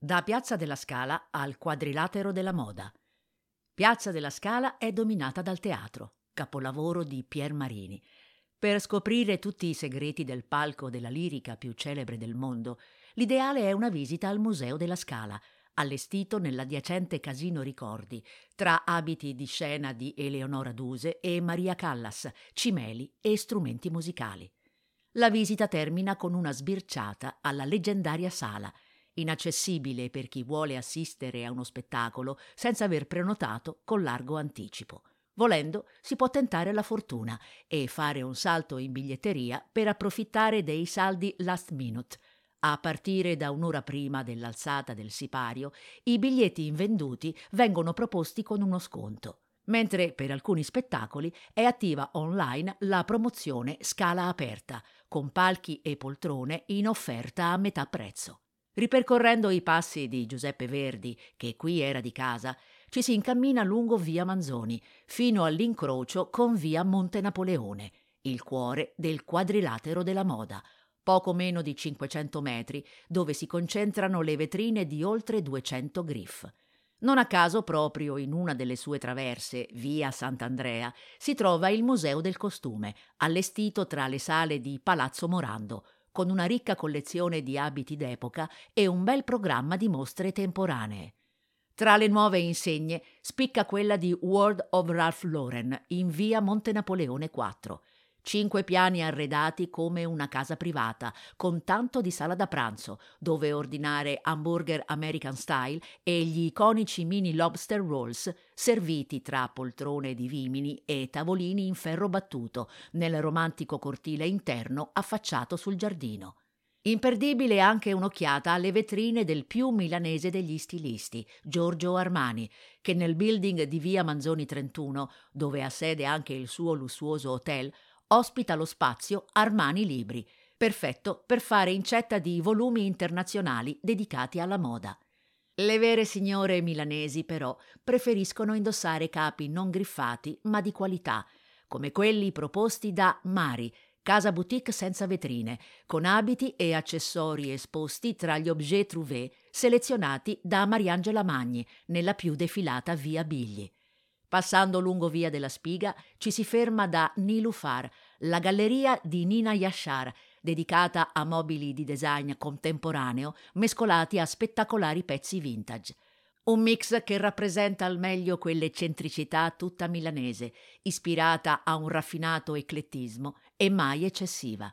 Da Piazza della Scala al Quadrilatero della Moda. Piazza della Scala è dominata dal teatro, capolavoro di Pier Marini. Per scoprire tutti i segreti del palco della lirica più celebre del mondo, l'ideale è una visita al Museo della Scala, allestito nell'adiacente Casino Ricordi, tra abiti di scena di Eleonora Duse e Maria Callas, cimeli e strumenti musicali. La visita termina con una sbirciata alla leggendaria sala, inaccessibile per chi vuole assistere a uno spettacolo senza aver prenotato con largo anticipo. Volendo, si può tentare la fortuna e fare un salto in biglietteria per approfittare dei saldi last minute. A partire da un'ora prima dell'alzata del sipario, i biglietti invenduti vengono proposti con uno sconto, mentre per alcuni spettacoli è attiva online la promozione Scala Aperta, con palchi e poltrone in offerta a metà prezzo. Ripercorrendo i passi di Giuseppe Verdi, che qui era di casa, ci si incammina lungo via Manzoni, fino all'incrocio con via Monte Napoleone, il cuore del quadrilatero della moda, poco meno di 500 metri, dove si concentrano le vetrine di oltre 200 griff. Non a caso, proprio in una delle sue traverse, via Sant'Andrea, si trova il Museo del Costume, allestito tra le sale di Palazzo Morando, con una ricca collezione di abiti d'epoca e un bel programma di mostre temporanee. Tra le nuove insegne spicca quella di World of Ralph Lauren in via Monte Napoleone 4, Cinque piani arredati come una casa privata, con tanto di sala da pranzo, dove ordinare hamburger American style e gli iconici mini lobster rolls, serviti tra poltrone di vimini e tavolini in ferro battuto, nel romantico cortile interno affacciato sul giardino. Imperdibile anche un'occhiata alle vetrine del più milanese degli stilisti, Giorgio Armani, che nel building di via Manzoni 31, dove ha sede anche il suo lussuoso hotel, ospita lo spazio Armani Libri, perfetto per fare incetta di volumi internazionali dedicati alla moda. Le vere signore milanesi, però, preferiscono indossare capi non griffati, ma di qualità, come quelli proposti da Mari, casa boutique senza vetrine, con abiti e accessori esposti tra gli objet trouvé selezionati da Mariangela Magni nella più defilata via Bigli. Passando lungo via della Spiga ci si ferma da Nilufar, la galleria di Nina Yashar, dedicata a mobili di design contemporaneo mescolati a spettacolari pezzi vintage. Un mix che rappresenta al meglio quell'eccentricità tutta milanese, ispirata a un raffinato eclettismo e mai eccessiva.